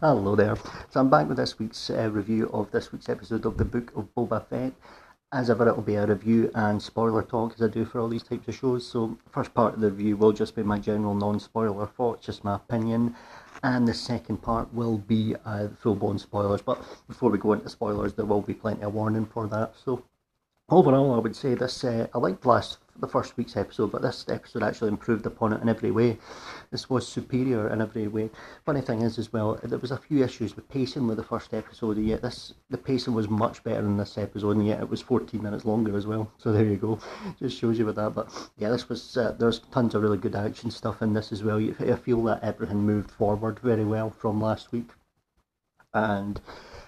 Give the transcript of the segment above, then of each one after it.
Hello there. So I'm back with this week's uh, review of this week's episode of the Book of Boba Fett. As ever, it'll be a review and spoiler talk as I do for all these types of shows. So, first part of the review will just be my general non-spoiler thoughts, just my opinion, and the second part will be uh, full-blown spoilers. But before we go into spoilers, there will be plenty of warning for that. So, overall, I would say this. Uh, I liked last the first week's episode, but this episode actually improved upon it in every way. This was superior in every way. Funny thing is, as well, there was a few issues with pacing with the first episode, yet this the pacing was much better in this episode, and yet it was 14 minutes longer as well. So there you go, just shows you with that. But yeah, this was uh, there's tons of really good action stuff in this as well. I feel that everything moved forward very well from last week, and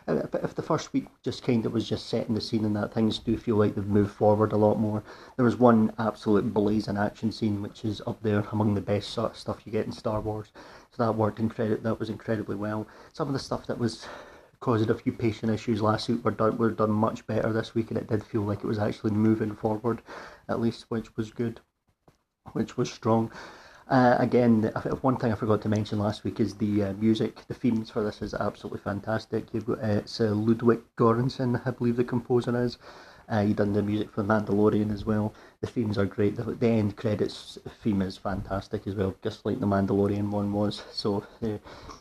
if the first week just kind of was just setting the scene and that things do feel like they've moved forward a lot more. There was one absolute blazing action scene which is up there among the best sort of stuff you get in Star Wars. So that worked incredible. That was incredibly well. Some of the stuff that was causing a few pacing issues last week were done were done much better this week, and it did feel like it was actually moving forward, at least, which was good, which was strong. Uh, again, one thing I forgot to mention last week is the uh, music. The themes for this is absolutely fantastic. You've got uh, it's uh, Ludwig Göransson, I believe the composer is. Uh, he done the music for Mandalorian as well. The themes are great. The, the end credits theme is fantastic as well, just like the Mandalorian one was. So uh,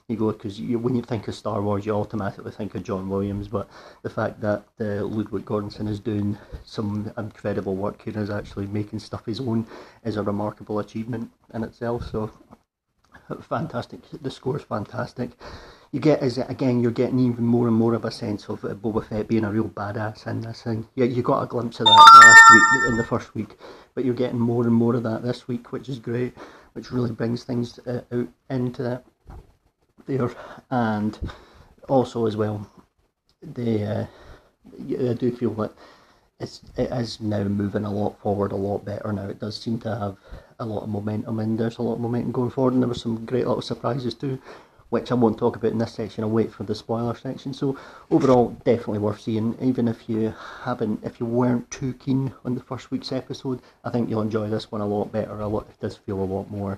you go because when you think of Star Wars, you automatically think of John Williams. But the fact that uh, Ludwig Göransson is doing some incredible work here, is actually making stuff his own, is a remarkable achievement in itself. So fantastic. The score's fantastic you get is again you're getting even more and more of a sense of uh, Boba Fett being a real badass in this thing. Yeah, you got a glimpse of that last week in the first week, but you're getting more and more of that this week, which is great, which really brings things uh, out into that there, and also as well, the uh, I do feel that it's it is now moving a lot forward, a lot better now. It does seem to have a lot of momentum, and there's a lot of momentum going forward, and there were some great little surprises too which I won't talk about in this section. I'll wait for the spoiler section. So overall, definitely worth seeing. Even if you haven't, if you weren't too keen on the first week's episode, I think you'll enjoy this one a lot better. A lot, it does feel a lot more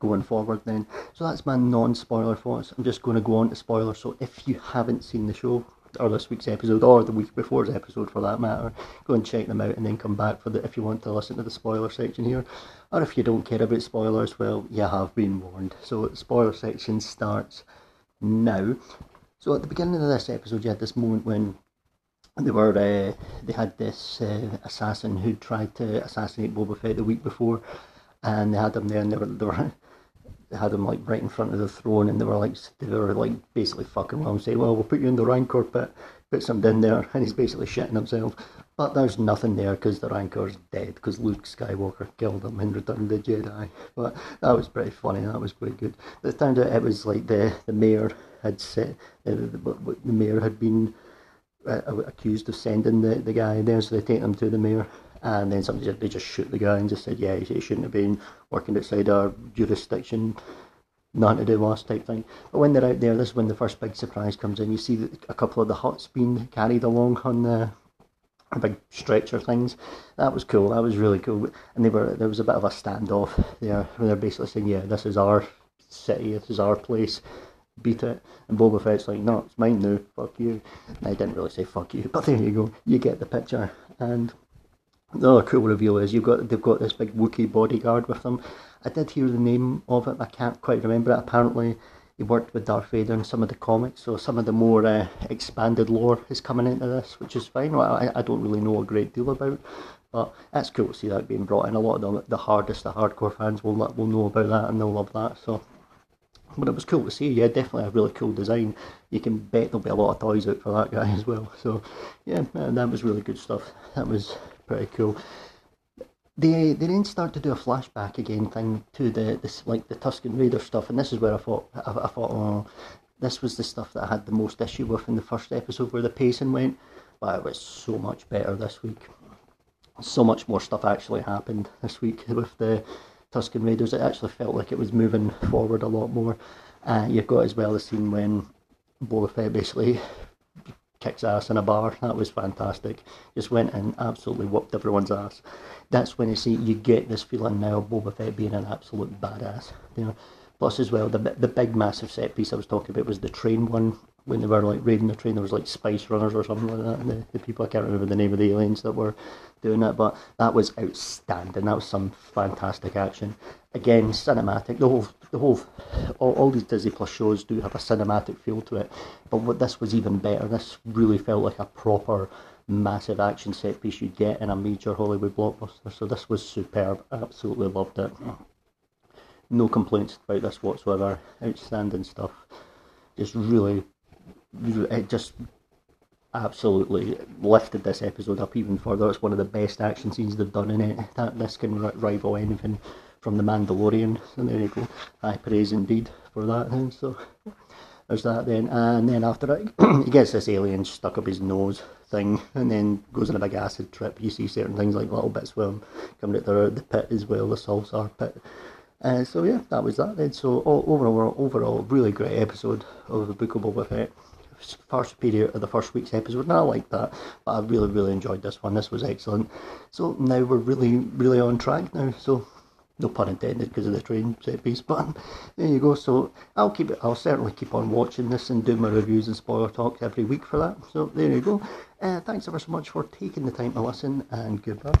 going forward then. So that's my non-spoiler thoughts. I'm just going to go on to spoilers. So if you haven't seen the show, or this week's episode, or the week before's episode for that matter. Go and check them out and then come back for the if you want to listen to the spoiler section here. Or if you don't care about spoilers, well, you have been warned. So the spoiler section starts now. So at the beginning of this episode, you had this moment when they were uh, they had this uh, assassin who tried to assassinate Boba Fett the week before, and they had him there, and they were, they were they had him like right in front of the throne, and they were like they were like basically fucking with him, saying, "Well, we'll put you in the Rancor pit, put something in there," and he's basically shitting himself. But there's nothing there because the Rancor's dead because Luke Skywalker killed him in Return of the Jedi. But that was pretty funny. That was pretty good. But it turned out it was like the the mayor had said uh, the, the mayor had been uh, accused of sending the, the guy there, so they take him to the mayor and then somebody just, they just shoot the guy and just said, yeah, he shouldn't have been working outside our jurisdiction, nothing to do with us type thing. But when they're out there, this is when the first big surprise comes in. You see a couple of the Hutts being carried along on the big stretcher things. That was cool. That was really cool. And they were there was a bit of a standoff there where they're basically saying, yeah, this is our city, this is our place. Beat it, and Boba Fett's like, no, it's mine now. Fuck you. And I didn't really say fuck you, but there you go. You get the picture. And the other cool reveal is you've got they've got this big Wookiee bodyguard with them. I did hear the name of it, I can't quite remember it. Apparently, he worked with Darth Vader in some of the comics, so some of the more uh, expanded lore is coming into this, which is fine. I, I don't really know a great deal about, but it's cool to see that being brought in. A lot of the, the hardest, the hardcore fans will will know about that and they'll love that. So, but it was cool to see. Yeah, definitely a really cool design. You can bet there'll be a lot of toys out for that guy as well. So, yeah, that was really good stuff. That was pretty cool. They they then start to do a flashback again thing to the this like the Tusken Raider stuff, and this is where I thought I, I thought oh, this was the stuff that I had the most issue with in the first episode where the pacing went, but it was so much better this week. So much more stuff actually happened this week with the Tusken Raiders. It actually felt like it was moving forward a lot more. Uh, you've got as well the scene when Boba Fett basically kicks ass in a bar. That was fantastic. Just went and absolutely whooped everyone's ass. That's when you see you get this feeling now of Boba Fett being an absolute badass. You know, Plus, as well, the the big massive set piece I was talking about was the train one when they were like raiding the train. There was like spice runners or something like that. And the, the people I can't remember the name of the aliens that were doing it, but that was outstanding. That was some fantastic action. Again, cinematic. The whole, the whole, all, all these Disney Plus shows do have a cinematic feel to it, but what this was even better. This really felt like a proper massive action set piece you'd get in a major Hollywood blockbuster. So this was superb. Absolutely loved it. No complaints about this whatsoever. Outstanding stuff. Just really, it just absolutely lifted this episode up even further. It's one of the best action scenes they've done in it. That this can rival anything from The Mandalorian. So there you go. High praise indeed for that. And so there's that then. And then after that, he gets this alien stuck up his nose thing and then goes on a big acid trip. You see certain things like little bits with him coming out the, the pit as well, the Salsar pit. Uh, so yeah, that was that then. So all, overall, overall, really great episode of the Book of Boba Fett. Far superior to the first week's episode, and I like that. But I really, really enjoyed this one. This was excellent. So now we're really, really on track now. So no pun intended because of the train set piece but there you go. So i'll keep it i'll certainly keep on watching this and do my reviews and spoiler talk every week for that. So there you go. Uh, thanks ever so much for taking the time to listen and goodbye